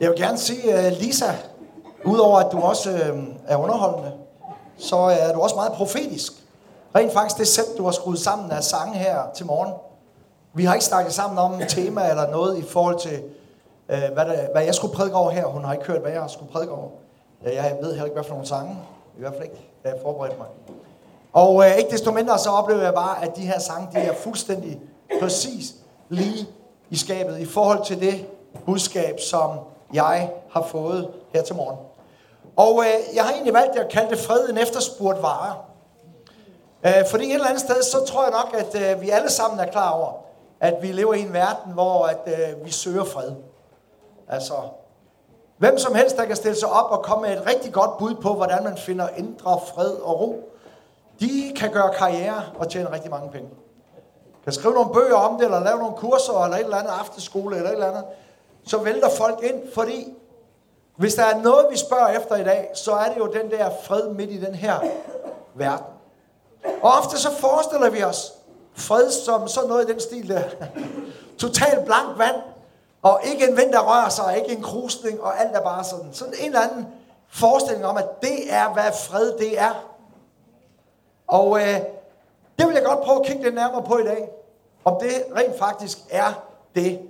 Jeg vil gerne sige, uh, øh, Lisa, udover at du også uh, er underholdende, så er du også meget profetisk. Rent faktisk det sæt, du har skruet sammen af sange her til morgen. Vi har ikke snakket sammen om et tema eller noget i forhold til, uh, hvad, der, hvad jeg skulle prædike over her. Hun har ikke hørt, hvad jeg skulle prædike over. Jeg ved heller ikke, hvad for nogle sange. I hvert fald ikke, da jeg forberedte mig. Og uh, ikke desto mindre så oplever jeg bare, at de her sange, de er fuldstændig præcis lige i skabet i forhold til det budskab, som jeg har fået her til morgen. Og øh, jeg har egentlig valgt at kalde det fred en efterspurgt vare. Øh, fordi et eller andet sted, så tror jeg nok, at øh, vi alle sammen er klar over, at vi lever i en verden, hvor at, øh, vi søger fred. Altså, hvem som helst, der kan stille sig op og komme med et rigtig godt bud på, hvordan man finder indre fred og ro, de kan gøre karriere og tjene rigtig mange penge. Kan skrive nogle bøger om det, eller lave nogle kurser, eller et eller andet aftenskole, eller et eller andet. Så vælter folk ind, fordi hvis der er noget, vi spørger efter i dag, så er det jo den der fred midt i den her verden. Og ofte så forestiller vi os fred som sådan noget i den stil der. Totalt blank vand, og ikke en vind, der rører sig, ikke en krusning, og alt er bare sådan. Sådan en eller anden forestilling om, at det er, hvad fred det er. Og øh, det vil jeg godt prøve at kigge lidt nærmere på i dag. Om det rent faktisk er det,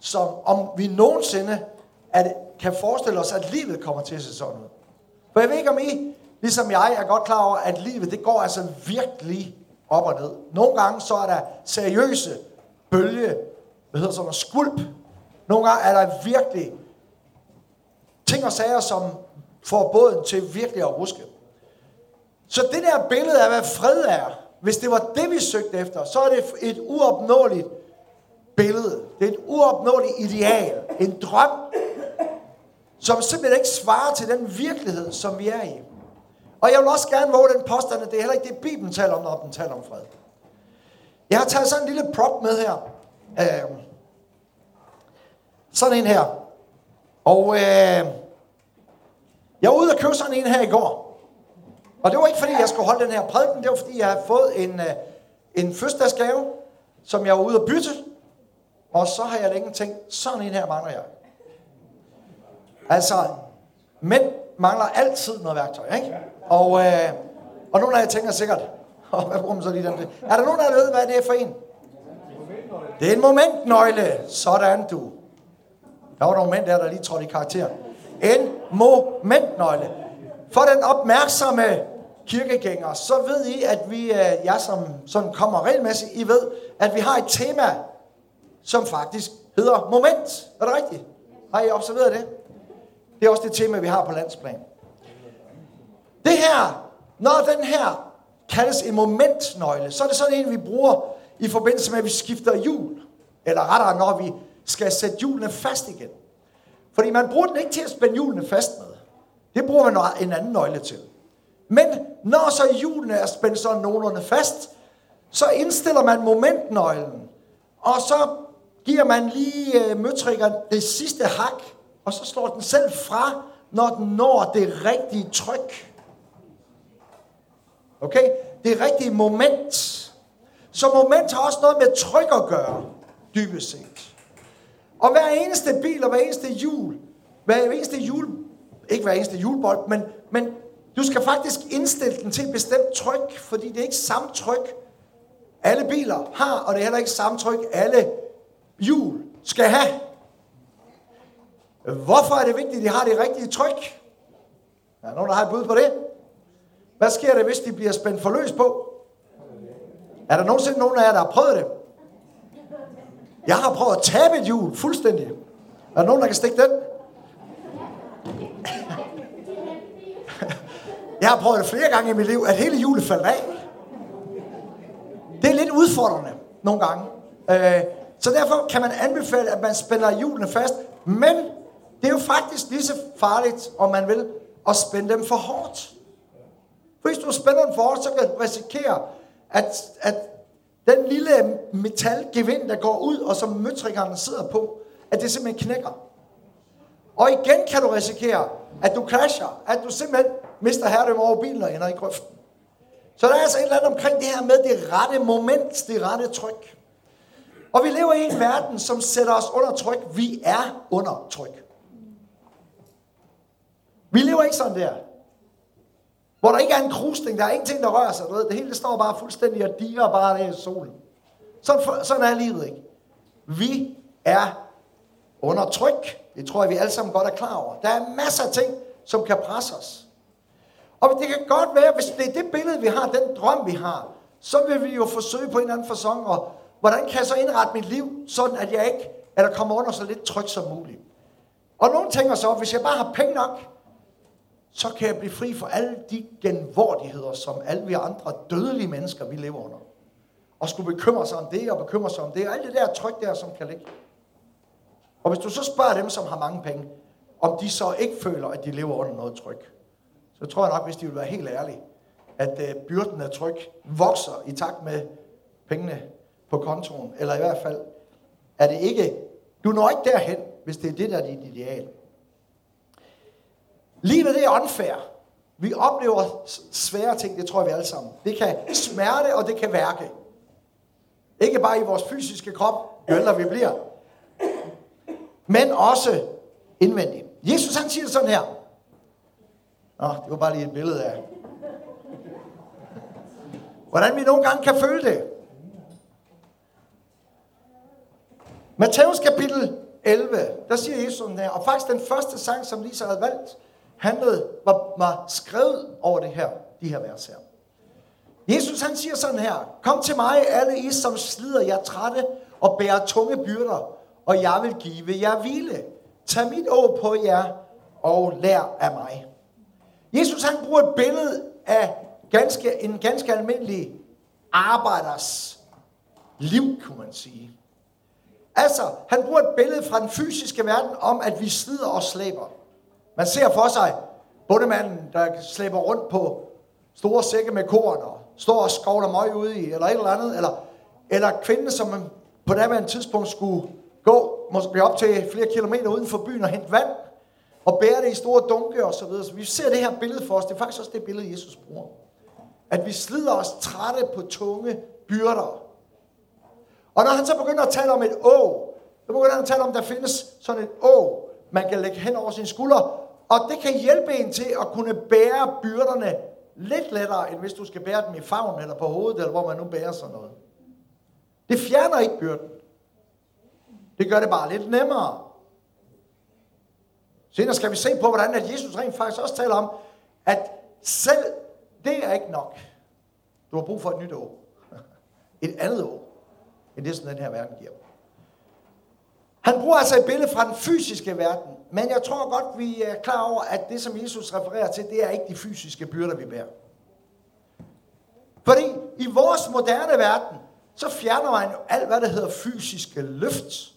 som om vi nogensinde at, kan forestille os, at livet kommer til at se sådan ud. For jeg ved ikke, om I, ligesom jeg, er godt klar over, at livet, det går altså virkelig op og ned. Nogle gange så er der seriøse bølge, hvad hedder sådan noget, skulp. Nogle gange er der virkelig ting og sager, som får båden til virkelig at ruske. Så det der billede af, hvad fred er, hvis det var det, vi søgte efter, så er det et uopnåeligt billede. Det er et uopnåeligt ideal. En drøm, som simpelthen ikke svarer til den virkelighed, som vi er i. Og jeg vil også gerne våge den påstand, at det er heller ikke det, Bibelen taler om, når den taler om fred. Jeg har taget sådan en lille prop med her. Øh, sådan en her. Og øh, jeg var ude og købe sådan en her i går. Og det var ikke fordi, jeg skulle holde den her prædiken, det var fordi, jeg havde fået en, øh, en fødselsdagsgave, som jeg var ude og bytte. Og så har jeg længe tænkt, sådan en her mangler jeg. Altså, mænd mangler altid noget værktøj, ikke? Og, øh, og nogle af jer tænker sikkert, oh, hvad bruger man så lige den til? Er der nogen, der ved, hvad det er for en? Det er en momentnøgle. Sådan du. Der var nogle mænd der, der lige trådte i karakter. En momentnøgle. For den opmærksomme kirkegænger, så ved I, at vi, øh, jeg som sådan kommer regelmæssigt, I ved, at vi har et tema, som faktisk hedder moment. Er det rigtigt? Har I observeret det? Det er også det tema, vi har på landsplan. Det her, når den her kaldes en momentnøgle, så er det sådan en, vi bruger i forbindelse med, at vi skifter hjul. Eller rettere, når vi skal sætte hjulene fast igen. Fordi man bruger den ikke til at spænde hjulene fast med. Det bruger man en anden nøgle til. Men når så hjulene er spændt sådan nogenlunde fast, så indstiller man momentnøglen. Og så giver man lige øh, møtrikkeren det sidste hak, og så slår den selv fra, når den når det rigtige tryk. Okay? Det rigtige moment. Så moment har også noget med tryk at gøre, dybest set. Og hver eneste bil og hver eneste hjul, hver eneste hjul, ikke hver eneste hjulbold, men, men du skal faktisk indstille den til et bestemt tryk, fordi det er ikke samme tryk, alle biler har, og det er heller ikke samme tryk, alle jul skal have. Hvorfor er det vigtigt, at de har det rigtige tryk? Er der nogen, der har et bud på det? Hvad sker der, hvis de bliver spændt for løs på? Er der nogensinde nogen af jer, der har prøvet det? Jeg har prøvet at tabe et hjul fuldstændig. Er der nogen, der kan stikke den? Jeg har prøvet det flere gange i mit liv, at hele hjulet faldt af. Det er lidt udfordrende nogle gange. Øh, så derfor kan man anbefale, at man spænder hjulene fast. Men det er jo faktisk lige så farligt, om man vil, at spænde dem for hårdt. For hvis du spænder dem for hårdt, så kan du risikere, at, at den lille metalgevind, der går ud, og som møtrikkerne sidder på, at det simpelthen knækker. Og igen kan du risikere, at du crasher, at du simpelthen mister herredømme over bilen og ender i grøften. Så der er altså et eller andet omkring det her med det rette moment, det rette tryk. Og vi lever i en verden, som sætter os under tryk. Vi er under tryk. Vi lever ikke sådan der. Hvor der ikke er en krusning, der er ingenting, der rører sig. Du ved, det hele står bare fuldstændig og diger bare der i solen. Sådan, sådan er livet ikke. Vi er under tryk. Det tror jeg, vi alle sammen godt er klar over. Der er masser af ting, som kan presse os. Og det kan godt være, hvis det er det billede, vi har, den drøm, vi har, så vil vi jo forsøge på en eller anden fasong, at hvordan kan jeg så indrette mit liv, sådan at jeg ikke, at der kommer under så lidt tryk som muligt. Og nogle tænker så, hvis jeg bare har penge nok, så kan jeg blive fri for alle de genvordigheder, som alle vi andre dødelige mennesker, vi lever under. Og skulle bekymre sig om det, og bekymre sig om det, og alt det der tryk der, som kan ligge. Og hvis du så spørger dem, som har mange penge, om de så ikke føler, at de lever under noget tryk, så tror jeg nok, hvis de vil være helt ærlige, at øh, byrden af tryk vokser i takt med pengene på kontoen. Eller i hvert fald er det ikke, du når ikke derhen, hvis det er det, der er dit ideal. Livet det er unfair. Vi oplever svære ting, det tror jeg vi alle sammen. Det kan smerte, og det kan værke. Ikke bare i vores fysiske krop, jo ældre vi bliver, men også indvendigt. Jesus han siger sådan her. Nå, det var bare lige et billede af, hvordan vi nogle gange kan føle det. Matthæus kapitel 11, der siger Jesus sådan her, og faktisk den første sang, som Lisa havde valgt, handlede, var, var skrevet over det her, de her vers her. Jesus han siger sådan her, kom til mig alle I, som slider jer trætte og bærer tunge byrder, og jeg vil give jer hvile. Tag mit å på jer og lær af mig. Jesus han bruger et billede af ganske, en ganske almindelig arbejders liv, kunne man sige. Altså, han bruger et billede fra den fysiske verden om, at vi slider og slæber. Man ser for sig bundemanden, der slæber rundt på store sække med korn og står og skovler møg ude i, eller et eller andet, eller, eller kvinden, som på det tidspunkt skulle gå måske op til flere kilometer uden for byen og hente vand, og bære det i store dunke og så videre. Så vi ser det her billede for os. Det er faktisk også det billede, Jesus bruger. At vi slider os trætte på tunge byrder. Og når han så begynder at tale om et å, så begynder han at tale om, at der findes sådan et å, man kan lægge hen over sine skuldre, og det kan hjælpe en til at kunne bære byrderne lidt lettere, end hvis du skal bære dem i favnen eller på hovedet, eller hvor man nu bærer sådan noget. Det fjerner ikke byrden. Det gør det bare lidt nemmere. Senere skal vi se på, hvordan at Jesus rent faktisk også taler om, at selv det er ikke nok. Du har brug for et nyt år. Et andet år, end det, som den her verden giver. Han bruger altså et billede fra den fysiske verden, men jeg tror godt, vi er klar over, at det, som Jesus refererer til, det er ikke de fysiske byrder, vi bærer. Fordi i vores moderne verden, så fjerner man jo alt, hvad der hedder fysiske løft.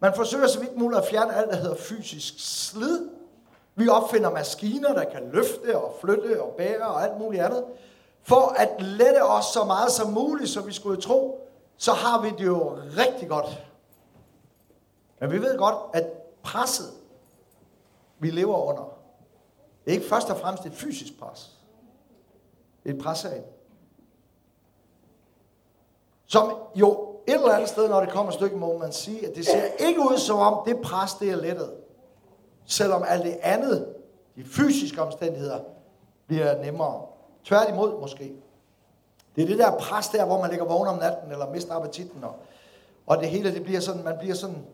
Man forsøger så vidt muligt at fjerne alt, der hedder fysisk slid. Vi opfinder maskiner, der kan løfte og flytte og bære og alt muligt andet. For at lette os så meget som muligt, så vi skulle tro, så har vi det jo rigtig godt. Men vi ved godt, at presset, vi lever under, det er ikke først og fremmest et fysisk pres. Det er et pres af. Som jo et eller andet sted, når det kommer et stykke, må man sige, at det ser ikke ud som om det pres, det er lettet. Selvom alt det andet, de fysiske omstændigheder, bliver nemmere. Tværtimod måske. Det er det der pres der, hvor man ligger vågen om natten, eller mister appetitten, og, og det hele, det bliver sådan, man bliver sådan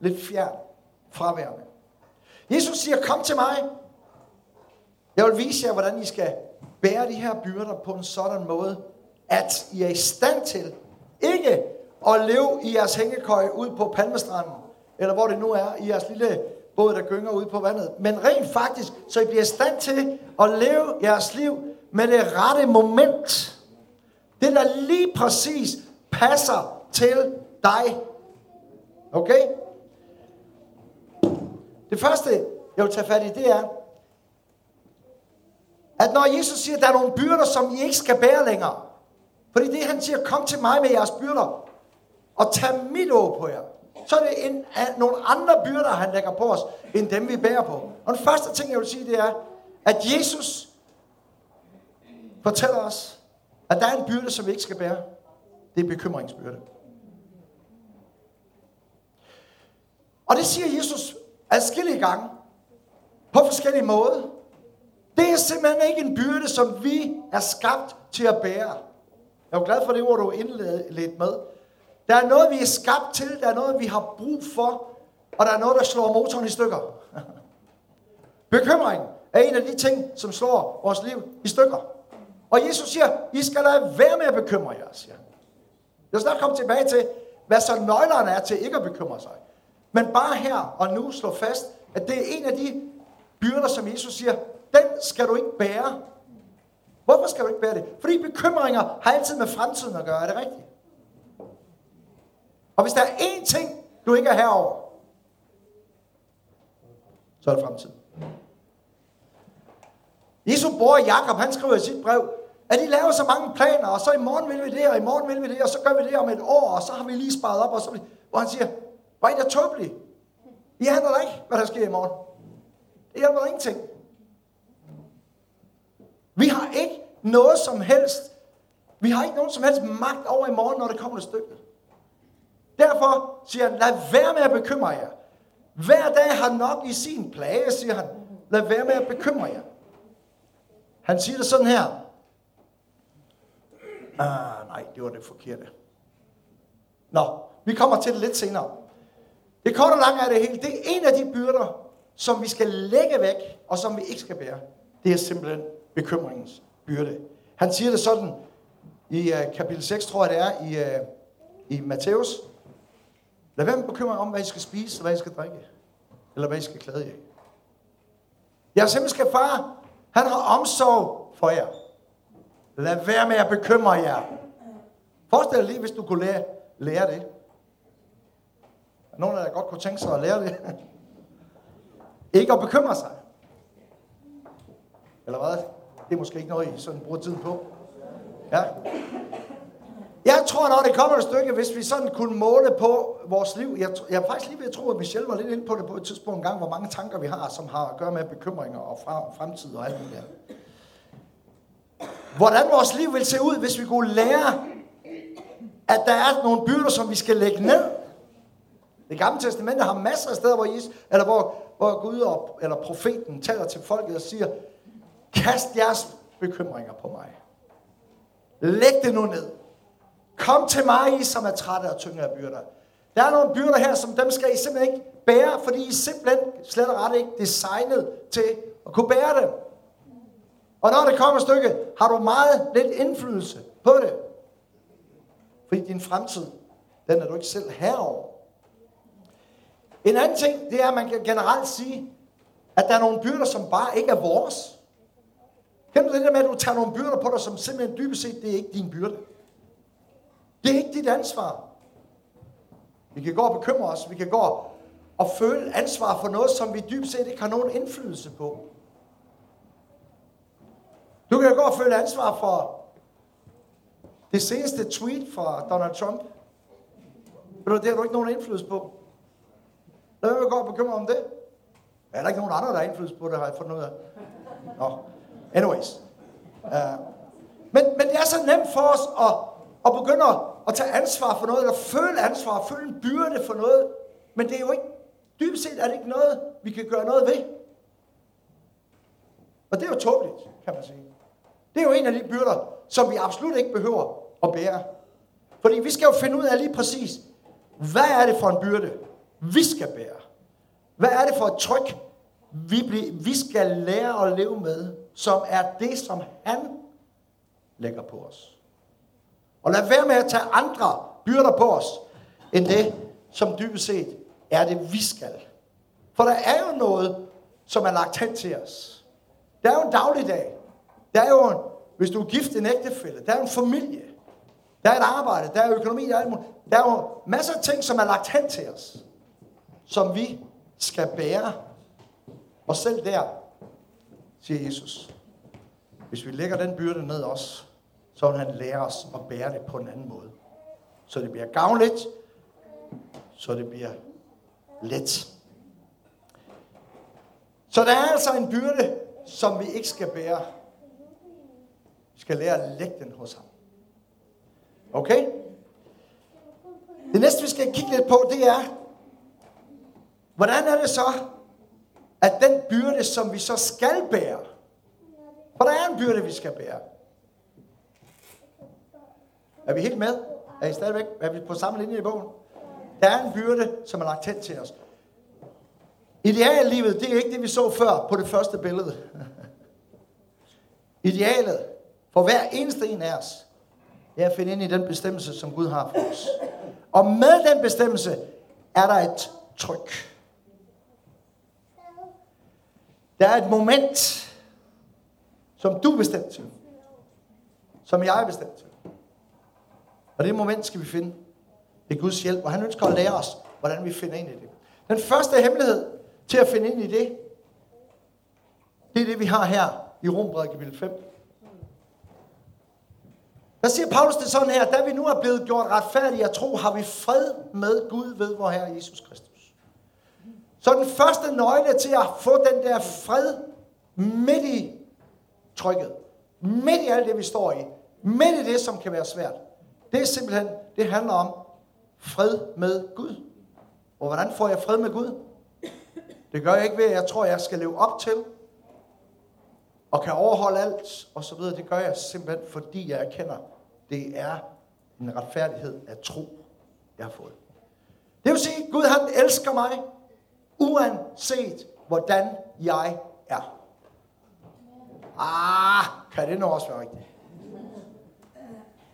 lidt fjern, fraværende. Jesus siger, kom til mig. Jeg vil vise jer, hvordan I skal bære de her byrder på en sådan måde, at I er i stand til ikke at leve i jeres hængekøje ud på Palmestranden, eller hvor det nu er, i jeres lille båd, der gynger ud på vandet. Men rent faktisk, så I bliver i stand til at leve jeres liv med det rette moment. Det, der lige præcis passer til dig. Okay? Det første, jeg vil tage fat i, det er, at når Jesus siger, at der er nogle byrder, som I ikke skal bære længere, fordi det han siger, kom til mig med jeres byrder, og tag mit å på jer. Så er det en, nogle andre byrder, han lægger på os, end dem vi bærer på. Og den første ting, jeg vil sige, det er, at Jesus fortæller os, at der er en byrde, som vi ikke skal bære. Det er bekymringsbyrde. Og det siger Jesus adskillige gange, på forskellige måder. Det er simpelthen ikke en byrde, som vi er skabt til at bære. Jeg er glad for det ord, du indledte med. Der er noget, vi er skabt til, der er noget, vi har brug for, og der er noget, der slår motoren i stykker. Bekymring er en af de ting, som slår vores liv i stykker. Og Jesus siger, I skal lade være med at bekymre jer, siger han. Jeg skal snart komme tilbage til, hvad så nøglerne er til ikke at bekymre sig. Men bare her og nu slå fast, at det er en af de byrder, som Jesus siger, den skal du ikke bære. Hvorfor skal du ikke bære det? Fordi bekymringer har altid med fremtiden at gøre, er det rigtigt? Og hvis der er én ting, du ikke er herover, så er det fremtiden. Jesu bror Jakob, han skriver i sit brev, at de laver så mange planer, og så i morgen vil vi det, og i morgen vil vi det, og så gør vi det om et år, og så har vi lige sparet op, og så, hvor han siger, hvor er I da tåbelige? I handler da ikke, hvad der sker i morgen. Det hjælper der ingenting. Vi har ikke noget som helst, vi har ikke nogen som helst magt over i morgen, når det kommer til stykket. Derfor siger han, lad være med at bekymre jer. Hver dag har nok i sin plage, siger han. Lad være med at bekymre jer. Han siger det sådan her. Ah, nej, det var det forkerte. Nå, vi kommer til det lidt senere. Det korte og lange er det hele. Det er en af de byrder, som vi skal lægge væk, og som vi ikke skal bære. Det er simpelthen bekymringens byrde. Han siger det sådan i uh, kapitel 6, tror jeg det er, i, uh, i Matthæus. Lad være med bekymring om, hvad I skal spise, og hvad I skal drikke. Eller hvad I skal klæde jer Jeres himmelske far, han har omsorg for jer. Lad være med at bekymre jer. Forestil dig lige, hvis du kunne lære, lære det. Nogle af jer godt kunne tænke sig at lære det. Ikke at bekymre sig. Eller hvad? Det er måske ikke noget, I sådan bruger tiden på. Ja. Jeg tror, når det kommer et stykke, hvis vi sådan kunne måle på vores liv, jeg, jeg er faktisk lige ved at tro, at Michelle var lidt inde på det på et tidspunkt en gang, hvor mange tanker vi har, som har at gøre med bekymringer og fremtid og alt det der. Hvordan vores liv vil se ud, hvis vi kunne lære, at der er nogle byrder, som vi skal lægge ned. Det gamle testamente har masser af steder, hvor, Jesus, eller hvor, hvor Gud og, eller profeten taler til folket og siger, kast jeres bekymringer på mig. Læg det nu ned. Kom til mig, I som er trætte og tynge af byrder. Der er nogle byrder her, som dem skal I simpelthen ikke bære, fordi I simpelthen slet og ret ikke designet til at kunne bære dem. Og når det kommer et stykke, har du meget lidt indflydelse på det. Fordi din fremtid, den er du ikke selv herover. En anden ting, det er, at man kan generelt sige, at der er nogle byrder, som bare ikke er vores. Kender du det der med, at du tager nogle byrder på dig, som simpelthen dybest set, det er ikke din byrde. Det er ikke dit ansvar. Vi kan gå og bekymre os. Vi kan gå og føle ansvar for noget, som vi dybest set ikke har nogen indflydelse på. Du kan gå og føle ansvar for det seneste tweet fra Donald Trump. Ved du, det har du ikke nogen indflydelse på. Lad mig gå og bekymre om det. Er der ikke nogen andre, der har indflydelse på det, har jeg fundet ud af. Nå. Anyways. Uh, men, men det er så nemt for os at, at begynde at tage ansvar for noget, eller føle ansvar, føle en byrde for noget. Men det er jo ikke, dybest set er det ikke noget, vi kan gøre noget ved. Og det er jo tåbeligt, kan man sige. Det er jo en af de byrder, som vi absolut ikke behøver at bære. Fordi vi skal jo finde ud af lige præcis, hvad er det for en byrde, vi skal bære? Hvad er det for et tryk, vi, bliver, vi skal lære at leve med, som er det, som han lægger på os? Og lad være med at tage andre byrder på os, end det, som dybest set er det, vi skal. For der er jo noget, som er lagt hen til os. Der er jo en dagligdag. Der er jo, en, hvis du er gift, en ægtefælde. Der er en familie. Der er et arbejde. Der er økonomi. Der er, der er jo masser af ting, som er lagt hen til os. Som vi skal bære. Og selv der, siger Jesus, hvis vi lægger den byrde ned os, så vil han lære os at bære det på en anden måde. Så det bliver gavnligt, så det bliver let. Så der er altså en byrde, som vi ikke skal bære. Skal lære at lægge den hos ham. Okay? Det næste, vi skal kigge lidt på, det er, hvordan er det så, at den byrde, som vi så skal bære, For der er en byrde, vi skal bære. Er vi helt med? Er I stadigvæk er vi på samme linje i bogen? Der er en byrde, som er lagt hen til os. Ideallivet, det er ikke det, vi så før på det første billede. Idealet for hver eneste en af os, det er at finde ind i den bestemmelse, som Gud har for os. Og med den bestemmelse er der et tryk. Der er et moment, som du er bestemt til. Som jeg er bestemt til. Og det moment skal vi finde ved Guds hjælp. Og han ønsker at lære os, hvordan vi finder ind i det. Den første hemmelighed til at finde ind i det, det er det, vi har her i Rombrevet kapitel 5. Der siger Paulus det sådan her, da vi nu er blevet gjort retfærdige af tro, har vi fred med Gud ved vor Herre Jesus Kristus. Så den første nøgle til at få den der fred midt i trykket, midt i alt det, vi står i, midt i det, som kan være svært, det er simpelthen, det handler om fred med Gud. Og hvordan får jeg fred med Gud? Det gør jeg ikke ved, at jeg tror, jeg skal leve op til, og kan overholde alt, og så videre. Det gør jeg simpelthen, fordi jeg erkender, det er en retfærdighed af tro, jeg har fået. Det vil sige, at Gud han elsker mig, uanset hvordan jeg er. Ah, kan det nu også være rigtigt?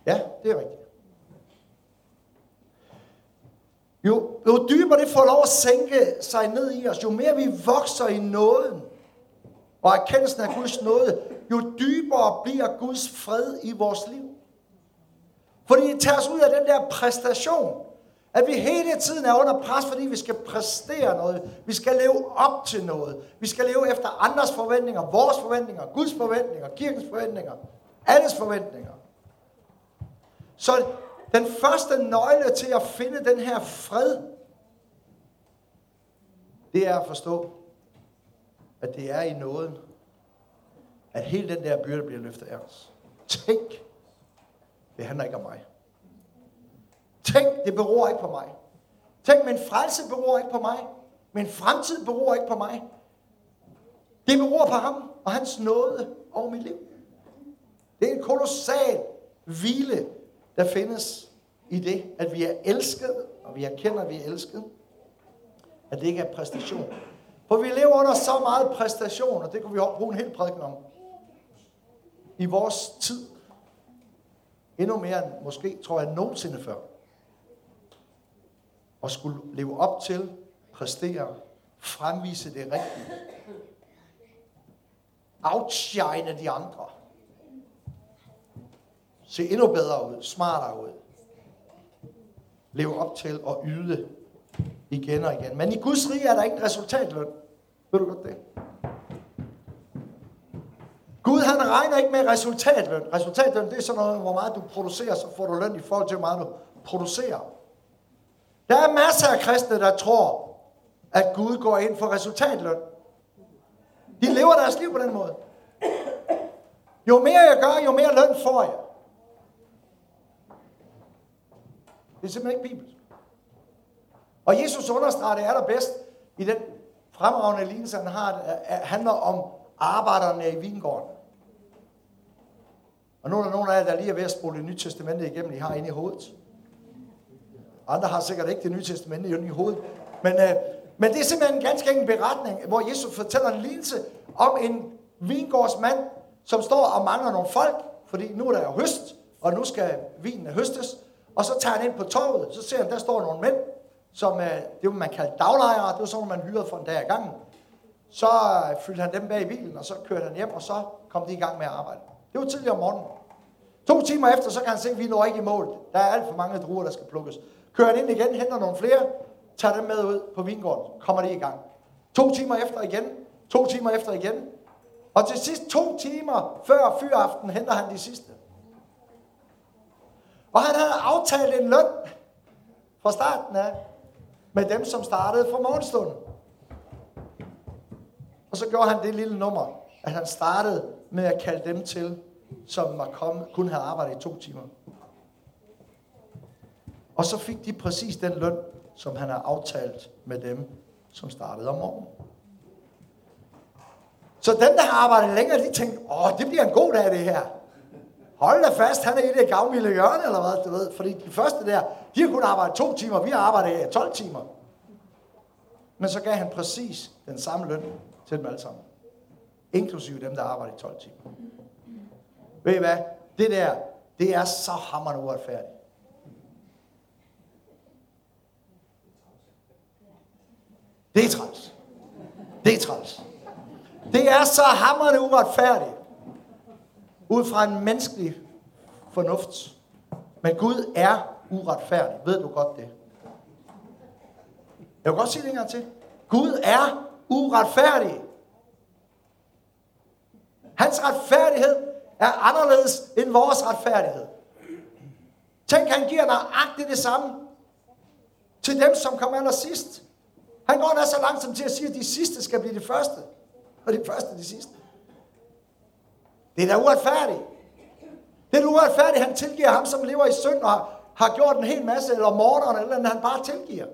Ja, det er rigtigt. Jo, jo dybere det får lov at sænke sig ned i os, jo mere vi vokser i nåden, og erkendelsen af Guds nåde, jo dybere bliver Guds fred i vores liv. Fordi det tager os ud af den der præstation, at vi hele tiden er under pres, fordi vi skal præstere noget. Vi skal leve op til noget. Vi skal leve efter andres forventninger, vores forventninger, Guds forventninger, kirkens forventninger, alles forventninger. Så den første nøgle til at finde den her fred, det er at forstå, at det er i nåden, at hele den der byrde bliver løftet af os. Tænk, det handler ikke om mig. Tænk, det beror ikke på mig. Tænk, min frelse beror ikke på mig. Min fremtid beror ikke på mig. Det beror på ham og hans nåde over mit liv. Det er en kolossal hvile, der findes i det, at vi er elsket, og vi erkender, at vi er elsket. At det ikke er præstation. For vi lever under så meget præstation, og det kunne vi bruge en hel prædiken om. I vores tid. Endnu mere end måske, tror jeg, nogensinde før. Og skulle leve op til, præstere, fremvise det rigtige. Outshine de andre. Se endnu bedre ud, smartere ud. Leve op til at yde igen og igen. Men i Guds rige er der ingen resultatløn. Ved du godt det? Gud han regner ikke med resultatløn. Resultatløn det er sådan noget, hvor meget du producerer, så får du løn i forhold til, hvor meget du producerer. Der er masser af kristne, der tror, at Gud går ind for resultatløn. De lever deres liv på den måde. Jo mere jeg gør, jo mere løn får jeg. Det er simpelthen ikke bibelsk. Og Jesus understreger det allerbedst i den fremragende lignelse, han har, handler om arbejderne i vingården. Og nu er der nogle af jer, der lige er ved at spole det nye testamente igennem, I har inde i hovedet. Andre har sikkert ikke det nye testamente inde i hovedet. Men, øh, men det er simpelthen en ganske enkelt beretning, hvor Jesus fortæller en lignelse om en vingårdsmand, som står og mangler nogle folk, fordi nu er der jo høst, og nu skal vinen høstes. Og så tager han ind på torvet, så ser han, der står nogle mænd, som øh, det man kalder daglejere, det var sådan, man hyrede for en dag i gangen. Så fyldte han dem bag i bilen, og så kørte han hjem, og så kom de i gang med at arbejde. Det var tidligere om morgenen. To timer efter, så kan han se, at vi når ikke i mål. Der er alt for mange druer, der skal plukkes. Kører han ind igen, henter nogle flere, tager dem med ud på vingården, kommer de i gang. To timer efter igen, to timer efter igen. Og til sidst to timer før fyraften henter han de sidste. Og han havde aftalt en løn fra starten af med dem, som startede fra morgenstunden. Og så gjorde han det lille nummer, at han startede med at kalde dem til, som var kommet, kun havde arbejdet i to timer. Og så fik de præcis den løn, som han har aftalt med dem, som startede om morgenen. Så dem, der har arbejdet længere, de tænkte, åh, det bliver en god dag, det her. Hold da fast, han er i det gavmilde hjørne, eller hvad, du ved. Fordi de første der, de har kun arbejdet to timer, vi har arbejdet 12 timer. Men så gav han præcis den samme løn til dem alle sammen. Inklusive dem, der arbejder i 12 timer. Ved I hvad? Det der, det er så hammerende uretfærdigt. Det er træls. Det er træls. Det er så hammerende uretfærdigt. Ud fra en menneskelig fornuft. Men Gud er uretfærdig. Ved du godt det? Jeg vil godt sige det en gang til. Gud er uretfærdig. Hans retfærdighed er anderledes end vores retfærdighed. Tænk, han giver nøjagtigt det samme til dem, som kommer aller sidst. Han går da så langt som til at sige, at de sidste skal blive de første, og de første de sidste. Det er da uretfærdigt. Det er da uretfærdigt, han tilgiver ham, som lever i synd og har gjort en hel masse, eller morderen, eller andet, han bare tilgiver.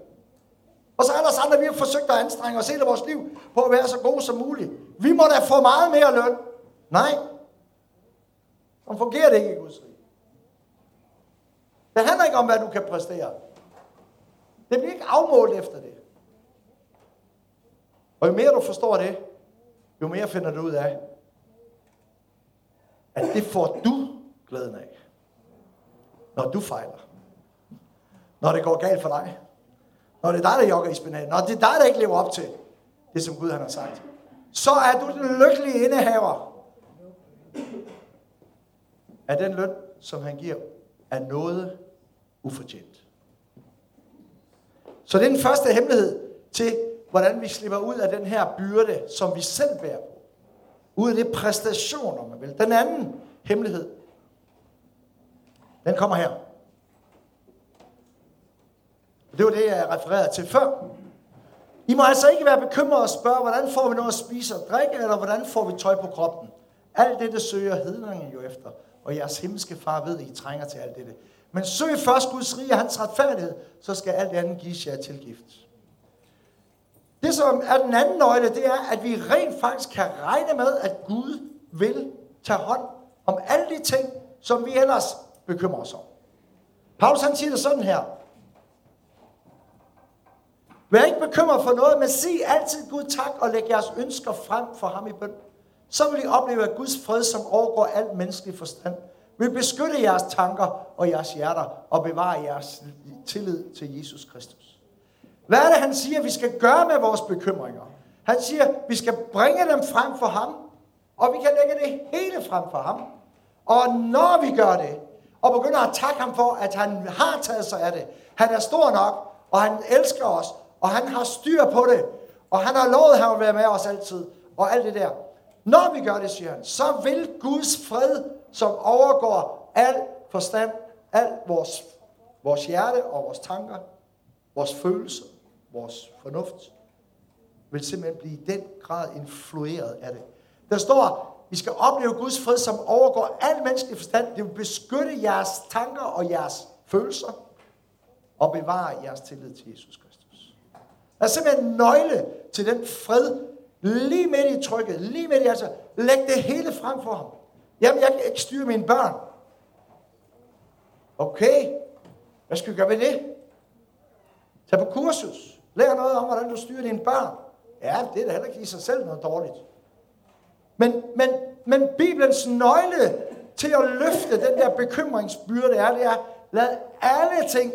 Og så alle os andre, vi har forsøgt at anstrenge os hele vores liv på at være så gode som muligt. Vi må da få meget mere løn. Nej. Sådan fungerer det ikke i Guds rige. Det handler ikke om, hvad du kan præstere. Det bliver ikke afmålt efter det. Og jo mere du forstår det, jo mere finder du ud af, at det får du glæden af, når du fejler. Når det går galt for dig. Når det er dig, der jogger i spinaten. Når det er dig, der ikke lever op til det, som Gud han har sagt. Så er du den lykkelige indehaver af den løn, som han giver, er noget ufortjent. Så det er den første hemmelighed til, hvordan vi slipper ud af den her byrde, som vi selv bærer på. Ud af det præstation, om man vil. Den anden hemmelighed, den kommer her. Det var det, jeg refererede til før. I må altså ikke være bekymret og spørge, hvordan får vi noget at spise og drikke, eller hvordan får vi tøj på kroppen. Alt dette søger hedningen jo efter, og jeres himmelske far ved, at I trænger til alt dette. Men søg først Guds rige og hans retfærdighed, så skal alt andet gives jer tilgift. Det, som er den anden nøgle, det er, at vi rent faktisk kan regne med, at Gud vil tage hånd om alle de ting, som vi ellers bekymrer os om. Paulus han siger det sådan her. Vær ikke bekymret for noget, men sig altid Gud tak og læg jeres ønsker frem for ham i bøn. Så vil I opleve, at Guds fred, som overgår alt menneskelig forstand, vil beskytte jeres tanker og jeres hjerter og bevare jeres tillid til Jesus Kristus. Hvad er det, han siger, vi skal gøre med vores bekymringer? Han siger, vi skal bringe dem frem for ham, og vi kan lægge det hele frem for ham. Og når vi gør det, og begynder at takke ham for, at han har taget sig af det, han er stor nok, og han elsker os, og han har styr på det, og han har lovet, at han vil være med os altid, og alt det der. Når vi gør det, siger han, så vil Guds fred, som overgår al forstand, al vores, vores hjerte og vores tanker, vores følelser, vores fornuft, vil simpelthen blive i den grad influeret af det. Der står, vi skal opleve Guds fred, som overgår al menneskelig forstand. Det vil beskytte jeres tanker og jeres følelser, og bevare jeres tillid til Jesus Kristus. Der er simpelthen en nøgle til den fred, lige midt i trykket, lige midt i, altså, læg det hele frem for ham. Jamen, jeg kan ikke styre mine børn. Okay, hvad skal vi gøre ved det? Tag på kursus. Lær noget om, hvordan du styrer dine børn. Ja, det er da heller ikke i sig selv noget dårligt. Men, men, men Bibelens nøgle til at løfte den der bekymringsbyrde er, det er, lad alle ting,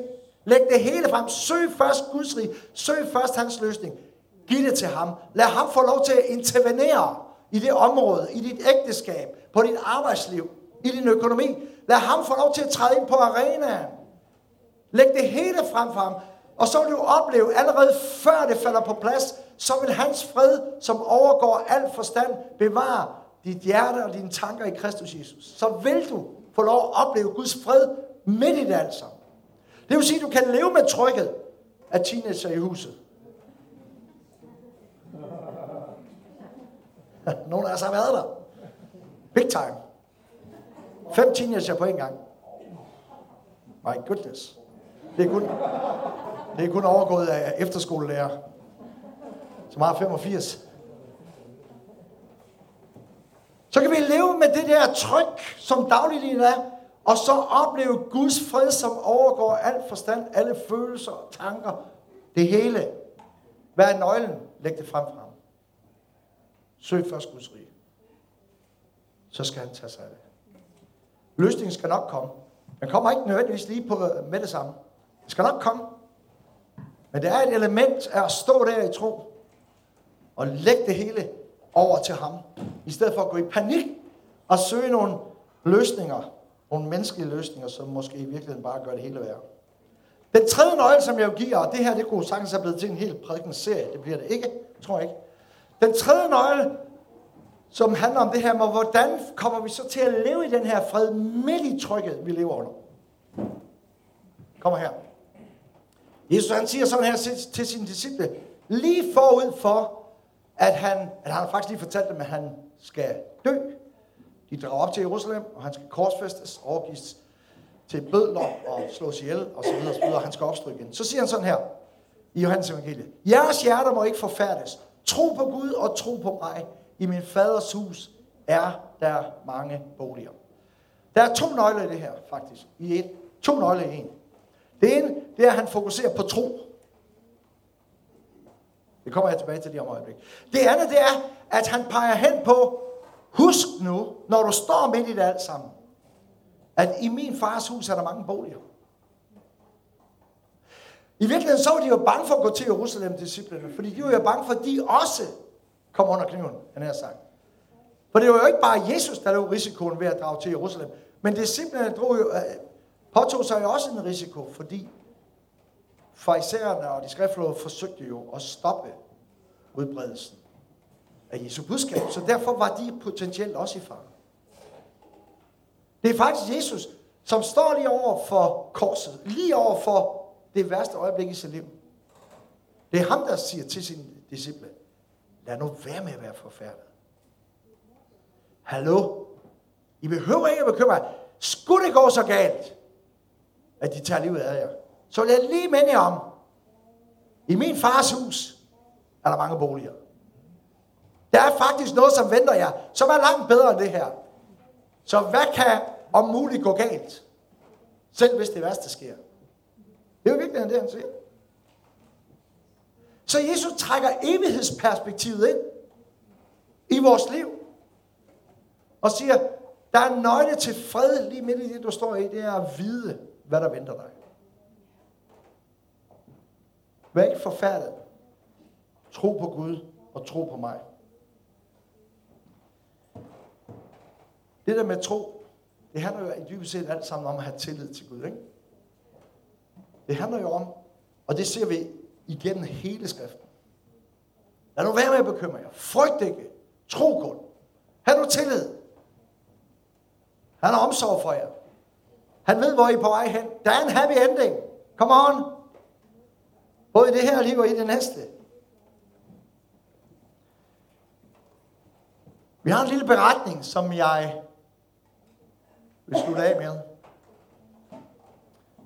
læg det hele frem. Søg først Guds rig. Søg først hans løsning. Giv det til ham. Lad ham få lov til at intervenere i det område, i dit ægteskab, på dit arbejdsliv, i din økonomi. Lad ham få lov til at træde ind på arenaen. Læg det hele frem for ham. Og så vil du opleve, allerede før det falder på plads, så vil hans fred, som overgår al forstand, bevare dit hjerte og dine tanker i Kristus Jesus. Så vil du få lov at opleve Guds fred midt i det alt sammen. Det vil sige, at du kan leve med trykket af teenager i huset. Nogle af os har været der. Big time. Fem teenager på en gang. My goodness. Det er kun, det er kun overgået af efterskolelærer, som har 85. Så kan vi leve med det der tryk, som dagligdagen er, og så opleve Guds fred, som overgår alt forstand, alle følelser og tanker. Det hele. Hvad er nøglen? Læg det frem for ham. Søg først Guds rige. Så skal han tage sig af det. Løsningen skal nok komme. Den kommer ikke nødvendigvis lige på, med det samme. Den skal nok komme. Men det er et element af at stå der i tro og lægge det hele over til ham. I stedet for at gå i panik og søge nogle løsninger, nogle menneskelige løsninger, som måske i virkeligheden bare gør det hele værre. Den tredje nøgle, som jeg giver, og det her, det kunne sagtens have blevet til en helt prædikenserie, det bliver det ikke, tror jeg ikke. Den tredje nøgle, som handler om det her med, hvordan kommer vi så til at leve i den her fred midt i trykket, vi lever under. Kommer her. Jesus han siger sådan her til, sine disciple, lige forud for, at han, at han har faktisk lige fortalt dem, at han skal dø. De drager op til Jerusalem, og han skal korsfæstes, overgives til bødler og slås ihjel, og så videre, og så videre. Han skal opstå igen. Så siger han sådan her, i Johannes evangelie. Jeres hjerter må ikke forfærdes. Tro på Gud og tro på mig. I min faders hus er der mange boliger. Der er to nøgler i det her, faktisk. I et. To nøgler i en. Det ene, det er, at han fokuserer på tro. Det kommer jeg tilbage til lige om et øjeblik. Det andet, det er, at han peger hen på, husk nu, når du står midt i det alt sammen, at i min fars hus er der mange boliger. I virkeligheden så var de jo bange for at gå til Jerusalem, disciplene, fordi de var jo bange for, at de også kom under kniven, han har sagt. For det var jo ikke bare Jesus, der lå risikoen ved at drage til Jerusalem, men disciplene drog jo, øh, påtog sig jo også en risiko, fordi farisæerne og de skriftlåde forsøgte jo at stoppe udbredelsen af Jesu budskab, så derfor var de potentielt også i fare. Det er faktisk Jesus, som står lige over for korset, lige over for det værste øjeblik i sit liv. Det er ham, der siger til sine disciple, lad nu være med at være forfærdet. Hallo? I behøver ikke at bekymre jer. Skulle det gå så galt, at de tager livet af jer, så lad lige minde om, i min fars hus er der mange boliger. Der er faktisk noget, som venter jer, som er langt bedre end det her. Så hvad kan om muligt gå galt? Selv hvis det værste sker. Det er jo virkelig det, han siger. Så Jesus trækker evighedsperspektivet ind i vores liv. Og siger, der er nøgle til fred lige midt i det, du står i. Det er at vide, hvad der venter dig. Vær ikke forfærdet. Tro på Gud og tro på mig. Det der med tro, det handler jo i dybest set alt sammen om at have tillid til Gud. Ikke? Det handler jo om, og det ser vi igennem hele skriften. Lad nu være med at bekymre jer. Frygt ikke. Tro kun. Ha' nu tillid. Han har omsorg for jer. Han ved, hvor I er på vej hen. Der er en happy ending. Come on. Både i det her liv og i det næste. Vi har en lille beretning, som jeg vil slutte af med.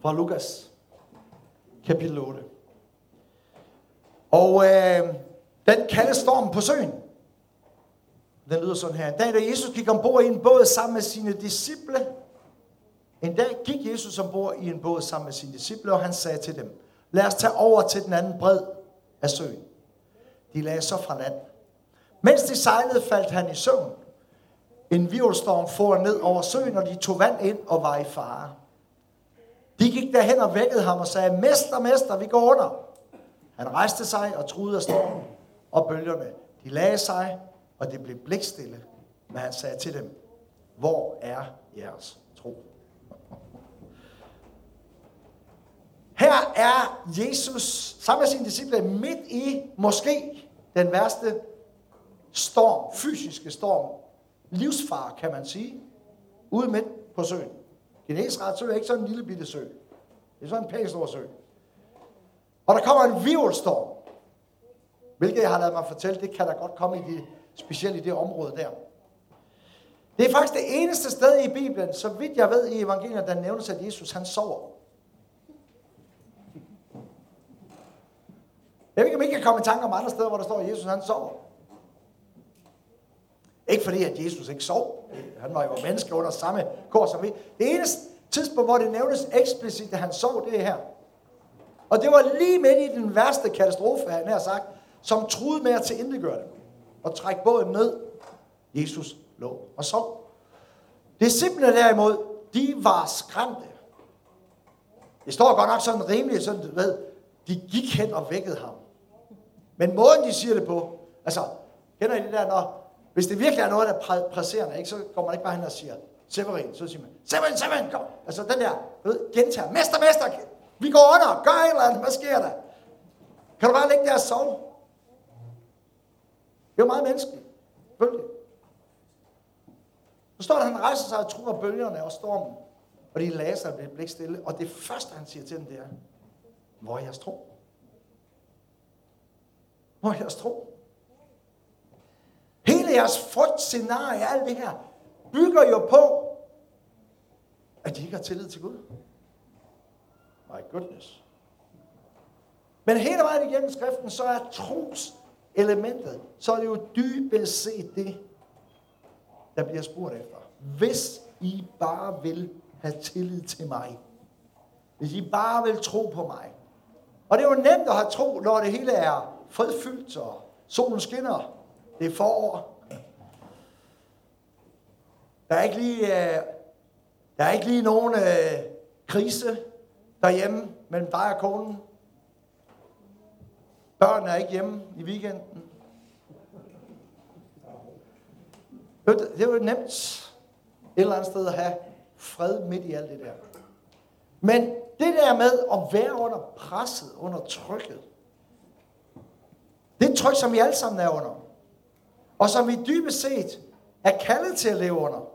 Fra Lukas, kapitel 8. Og øh, den kaldes stormen på søen. Den lyder sådan her. En dag, da Jesus gik ombord i en båd sammen med sine disciple, en dag gik Jesus ombord i en båd sammen med sine disciple, og han sagde til dem, lad os tage over til den anden bred af søen. De lagde så fra land. Mens de sejlede, faldt han i søvn. En virvelstorm for ned over søen, og de tog vand ind og var i fare. De gik derhen og vækkede ham og sagde, Mester, mester, vi går under. Han rejste sig og truede af stormen og bølgerne. De lagde sig, og det blev blikstille. Men han sagde til dem, hvor er jeres tro? Her er Jesus sammen med sine disciple midt i måske den værste storm, fysiske storm, livsfar kan man sige, ude midt på søen. Genesret sø er ikke sådan en lille bitte sø. Det er sådan en pæn stor sø. Og der kommer en virvelstorm, hvilket jeg har lavet mig fortælle, det kan der godt komme i det, specielt i det område der. Det er faktisk det eneste sted i Bibelen, så vidt jeg ved i evangeliet, der nævnes, at Jesus han sover. Jeg ved ikke, om I kan komme i tanke om andre steder, hvor der står, at Jesus han sover. Ikke fordi, at Jesus ikke sov. Han var jo menneske under samme kår som vi. Det eneste tidspunkt, hvor det nævnes eksplicit, at han sov, det er her. Og det var lige midt i den værste katastrofe, han har sagt, som truede med at tilindegøre det. Og trække båden ned. Jesus lå og sov. Disciplene derimod, de var skræmte. Det står godt nok sådan rimeligt, sådan, du ved, de gik hen og vækkede ham. Men måden, de siger det på, altså, kender I det der, når, hvis det virkelig er noget, der er presserende, ikke, så går man ikke bare hen og siger, Severin, så siger man, Severin, Severin, kom. Altså den der, du ved, gentager, mester, mester, vi går under, gør et eller andet, hvad sker der? Kan du bare ligge der og sove? Det er jo meget menneskeligt. Selvfølgelig. Så står der, han rejser sig og truer bølgerne og stormen. Og de lader sig blive blik stille. Og det første, han siger til dem, det er, hvor er jeres tro? Hvor er jeres tro? Deres frygtscenarie, alt det her, bygger jo på, at de ikke har tillid til Gud. My goodness. Men hele vejen igennem skriften, så er tros elementet, så er det jo dybest set det, der bliver spurgt efter. Hvis I bare vil have tillid til mig. Hvis I bare vil tro på mig. Og det er jo nemt at have tro, når det hele er fredfyldt, og solen skinner. Det er forår. Der er ikke lige, øh, der er ikke lige nogen øh, krise derhjemme mellem dig og konen. Børnene er ikke hjemme i weekenden. Det er jo nemt et eller andet sted at have fred midt i alt det der. Men det der med at være under presset, under trykket, det er et tryk, som vi alle sammen er under. Og som vi dybest set er kaldet til at leve under.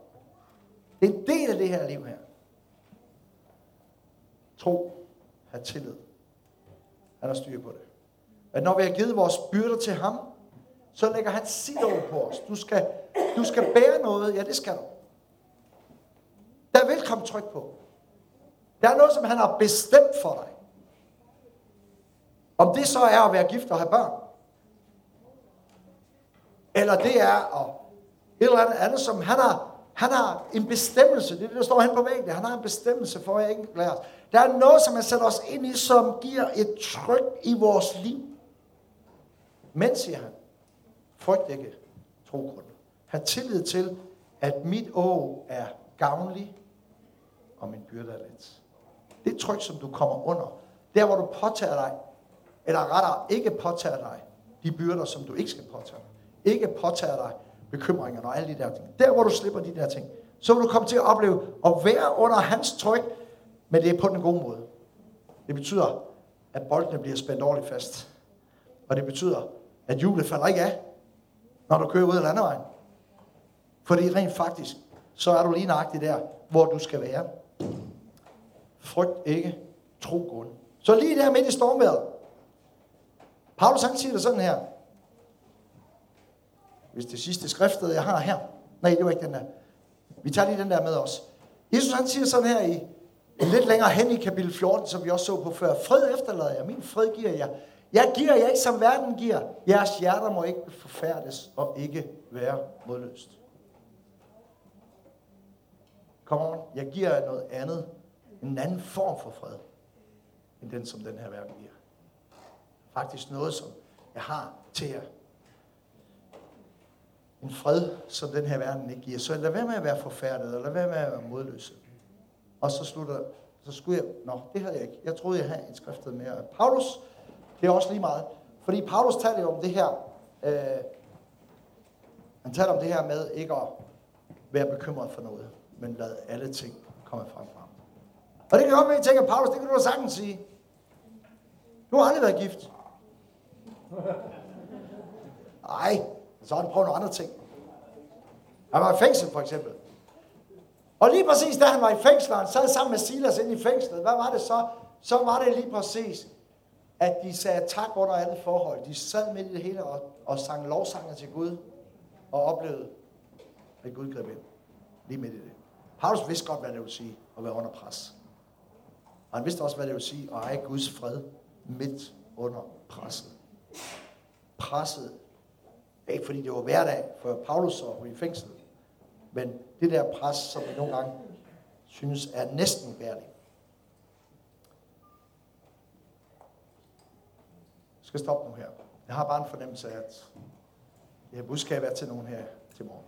Det er en del af det her liv her. Tro, Ha' tillid. Han har styr på det. At når vi har givet vores byrder til ham, så lægger han sit over på os. Du skal, du skal bære noget. Ja, det skal du. Der vil komme tryk på. Der er noget, som han har bestemt for dig. Om det så er at være gift og have børn. Eller det er at et eller andet andet, som han har, han har en bestemmelse. Det er det, der står hen på væggen. Han har en bestemmelse for, at jeg ikke os. Der er noget, som han sætter os ind i, som giver et tryk i vores liv. Men, siger han, frygt ikke, tro kun. Ha' tillid til, at mit å er gavnlig, og min byrde er let. Det tryk, som du kommer under. Der, hvor du påtager dig, eller rettere ikke påtager dig, de byrder, som du ikke skal påtage dig. Ikke påtager dig bekymringer og alle de der ting. Der, hvor du slipper de der ting, så vil du komme til at opleve at være under hans tryk, men det er på den gode måde. Det betyder, at boldene bliver spændt ordentligt fast. Og det betyder, at hjulet falder ikke af, når du kører ud af landevejen. Fordi rent faktisk, så er du lige nøjagtig der, hvor du skal være. Frygt ikke, tro kun. Så lige der midt i stormvejret. Paulus han siger det sådan her. Hvis det sidste skriftet, jeg har her. Nej, det var ikke den der. Vi tager lige den der med os. Jesus han siger sådan her i lidt længere hen i kapitel 14, som vi også så på før. Fred efterlader jeg, min fred giver jeg. Jeg giver jer ikke, som verden giver. Jeres hjerter må ikke forfærdes og ikke være modløst. Kom on, jeg giver jer noget andet. En anden form for fred, end den, som den her verden giver. Faktisk noget, som jeg har til jer. En fred, som den her verden ikke giver. Så lad være med at være forfærdet, og lad være med at være modløse. Og så slutter, så skulle jeg, nå, det havde jeg ikke. Jeg troede, jeg havde en skriftet mere. Paulus, det er også lige meget. Fordi Paulus taler jo om det her, øh, han taler om det her med ikke at være bekymret for noget, men lad alle ting komme frem for ham. Og det kan godt være, at I tænker, Paulus, det kan du da sagtens sige. Du har aldrig været gift. Nej, så har han prøvet nogle andre ting. Han var i fængsel, for eksempel. Og lige præcis da han var i fængsel, han sad sammen med Silas inde i fængslet, hvad var det så? Så var det lige præcis, at de sagde tak under alle forhold. De sad midt i det hele og, og sang lovsanger til Gud, og oplevede, at Gud greb ind. Lige midt i det. Paulus vidste godt, hvad det vil sige at være under pres. Og han vidste også, hvad det vil sige at have Guds fred midt under presset. Presset ikke fordi det var hverdag for Paulus og i fængsel. Men det der pres, som vi nogle gange synes er næsten værdigt. Jeg skal stoppe nu her. Jeg har bare en fornemmelse af, at det her budskab er til nogen her til morgen.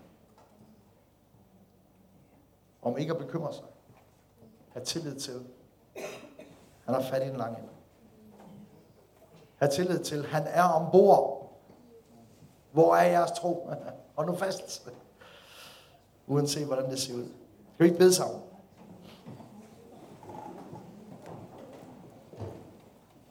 Om ikke at bekymre sig. Have tillid til. Han har fat i den lange ende. Have tillid til. Han er ombord. Hvor er jeres tro? Hold nu fast. Uanset hvordan det ser ud. Skal vi ikke bede sammen?